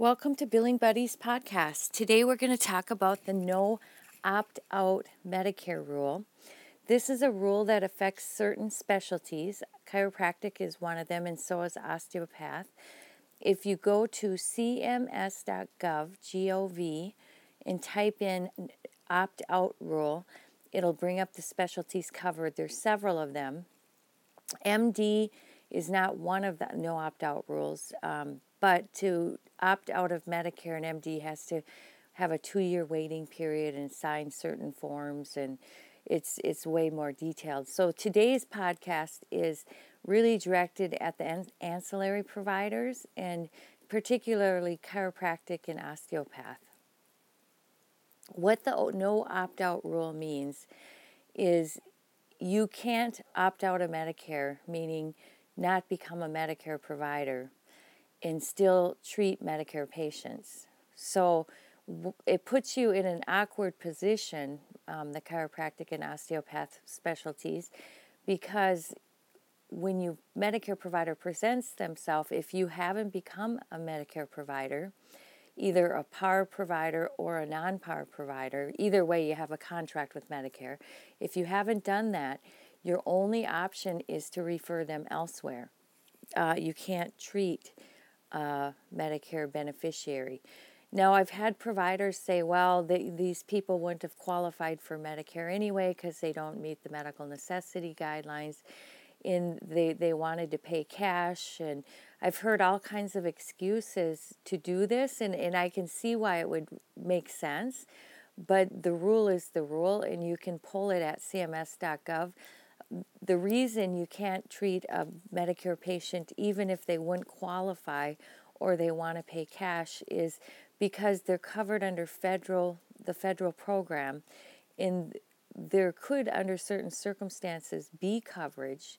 Welcome to Billing Buddies podcast. Today we're going to talk about the no opt out Medicare rule. This is a rule that affects certain specialties. Chiropractic is one of them, and so is osteopath. If you go to cms.gov, gov, and type in opt out rule, it'll bring up the specialties covered. There's several of them. MD is not one of the no opt out rules. Um, but to opt out of Medicare, an MD has to have a two-year waiting period and sign certain forms, and it's it's way more detailed. So today's podcast is really directed at the ancillary providers and particularly chiropractic and osteopath. What the no opt out rule means is you can't opt out of Medicare, meaning not become a Medicare provider and still treat Medicare patients. So it puts you in an awkward position, um, the chiropractic and osteopath specialties, because when you Medicare provider presents themselves, if you haven't become a Medicare provider, either a PAR provider or a non PAR provider, either way, you have a contract with Medicare. If you haven't done that, your only option is to refer them elsewhere. Uh, you can't treat a Medicare beneficiary. Now, I've had providers say, well, they, these people wouldn't have qualified for Medicare anyway because they don't meet the medical necessity guidelines. And they, they wanted to pay cash. And I've heard all kinds of excuses to do this, and, and I can see why it would make sense. But the rule is the rule, and you can pull it at cms.gov the reason you can't treat a Medicare patient, even if they wouldn't qualify or they want to pay cash, is because they're covered under federal the federal program, and there could, under certain circumstances, be coverage.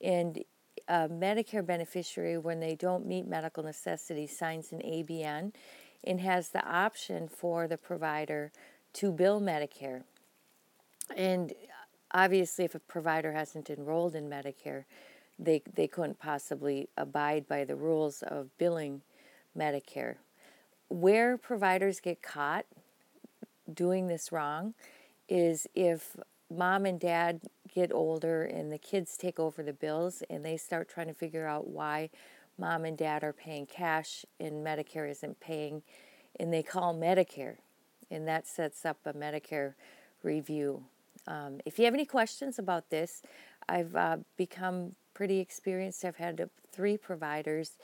And a Medicare beneficiary, when they don't meet medical necessity, signs an ABN and has the option for the provider to bill Medicare. And obviously, if a provider hasn't enrolled in Medicare, they, they couldn't possibly abide by the rules of billing Medicare. Where providers get caught doing this wrong is if mom and dad get older and the kids take over the bills and they start trying to figure out why mom and dad are paying cash and Medicare isn't paying, and they call Medicare, and that sets up a Medicare review um, if you have any questions about this, I've uh, become pretty experienced. I've had three providers,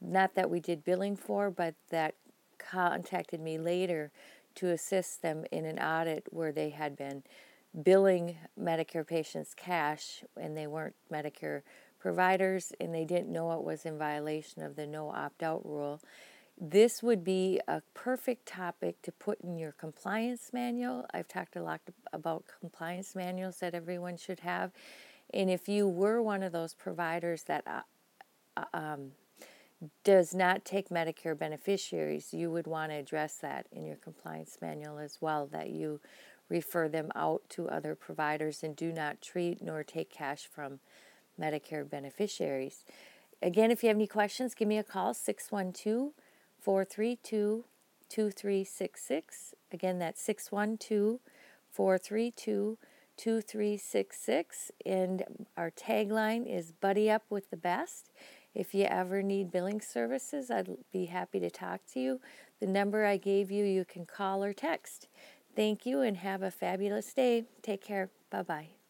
not that we did billing for, but that contacted me later to assist them in an audit where they had been billing Medicare patients cash and they weren't Medicare providers and they didn't know it was in violation of the no opt out rule. This would be a perfect topic to put in your compliance manual. I've talked a lot about compliance manuals that everyone should have. And if you were one of those providers that uh, uh, um, does not take Medicare beneficiaries, you would want to address that in your compliance manual as well, that you refer them out to other providers and do not treat nor take cash from Medicare beneficiaries. Again, if you have any questions, give me a call 612 432 2366. Again, that's 612 432 2366. And our tagline is Buddy Up with the Best. If you ever need billing services, I'd be happy to talk to you. The number I gave you, you can call or text. Thank you and have a fabulous day. Take care. Bye bye.